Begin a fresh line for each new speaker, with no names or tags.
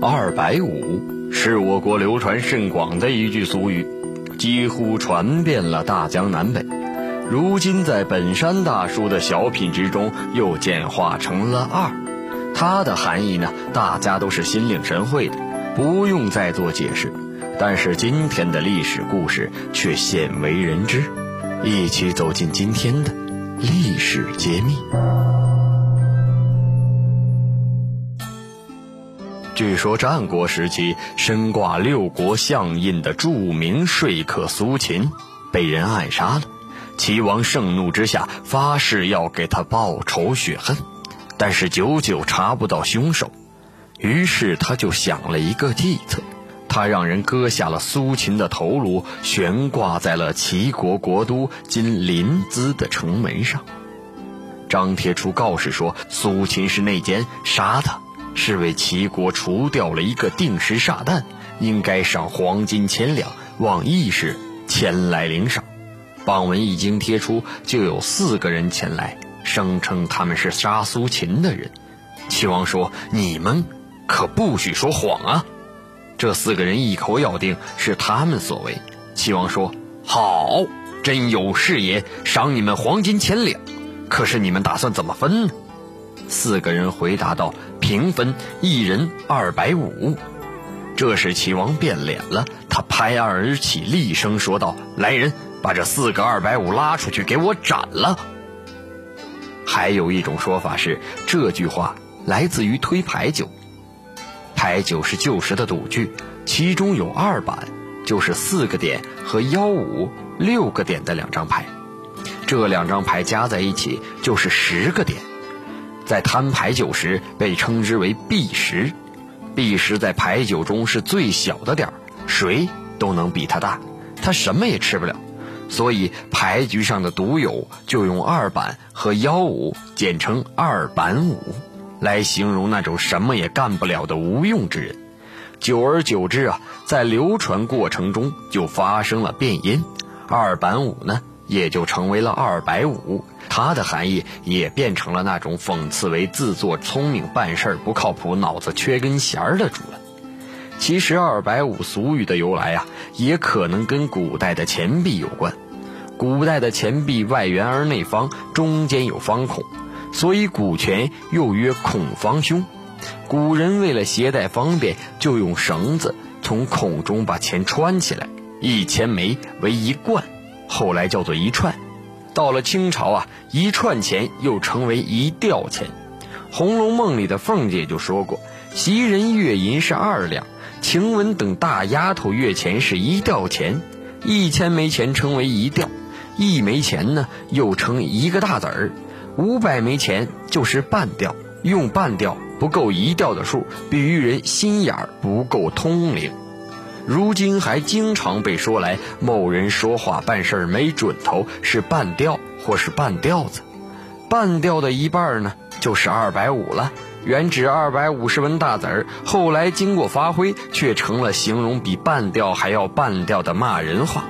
二百五是我国流传甚广的一句俗语，几乎传遍了大江南北。如今在本山大叔的小品之中，又简化成了二。它的含义呢，大家都是心领神会的，不用再做解释。但是今天的历史故事却鲜为人知，一起走进今天的历史揭秘。说战国时期身挂六国相印的著名说客苏秦被人暗杀了，齐王盛怒之下发誓要给他报仇雪恨，但是久久查不到凶手，于是他就想了一个计策，他让人割下了苏秦的头颅，悬挂在了齐国国都今临淄的城门上，张贴出告示说苏秦是内奸，杀他。是为齐国除掉了一个定时炸弹，应该赏黄金千两，望义士前来领赏。榜文一经贴出，就有四个人前来，声称他们是杀苏秦的人。齐王说：“你们可不许说谎啊！”这四个人一口咬定是他们所为。齐王说：“好，真有是也，赏你们黄金千两。可是你们打算怎么分呢？”四个人回答道。平分一人二百五，这时齐王变脸了，他拍案而起，厉声说道：“来人，把这四个二百五拉出去，给我斩了！”还有一种说法是，这句话来自于推牌九。牌九是旧时的赌具，其中有二板，就是四个点和幺五六个点的两张牌，这两张牌加在一起就是十个点。在摊牌九时被称之为币石，币石在牌九中是最小的点儿，谁都能比它大，它什么也吃不了，所以牌局上的赌友就用二板和幺五简称二板五，来形容那种什么也干不了的无用之。人。久而久之啊，在流传过程中就发生了变音，二板五呢也就成为了二百五。它的含义也变成了那种讽刺为自作聪明、办事不靠谱、脑子缺根弦儿的主了。其实“二百五”俗语的由来啊，也可能跟古代的钱币有关。古代的钱币外圆而内方，中间有方孔，所以古钱又曰孔方兄。古人为了携带方便，就用绳子从孔中把钱穿起来，一钱枚为一贯，后来叫做一串。到了清朝啊，一串钱又称为一吊钱，《红楼梦》里的凤姐就说过，袭人月银是二两，晴雯等大丫头月钱是一吊钱，一千枚钱称为一吊，一枚钱呢又称一个大子儿，五百枚钱就是半吊，用半吊不够一吊的数，比喻人心眼儿不够通灵。如今还经常被说来，某人说话办事没准头，是半吊或是半吊子。半吊的一半呢，就是二百五了。原指二百五十文大子儿，后来经过发挥，却成了形容比半吊还要半吊的骂人话。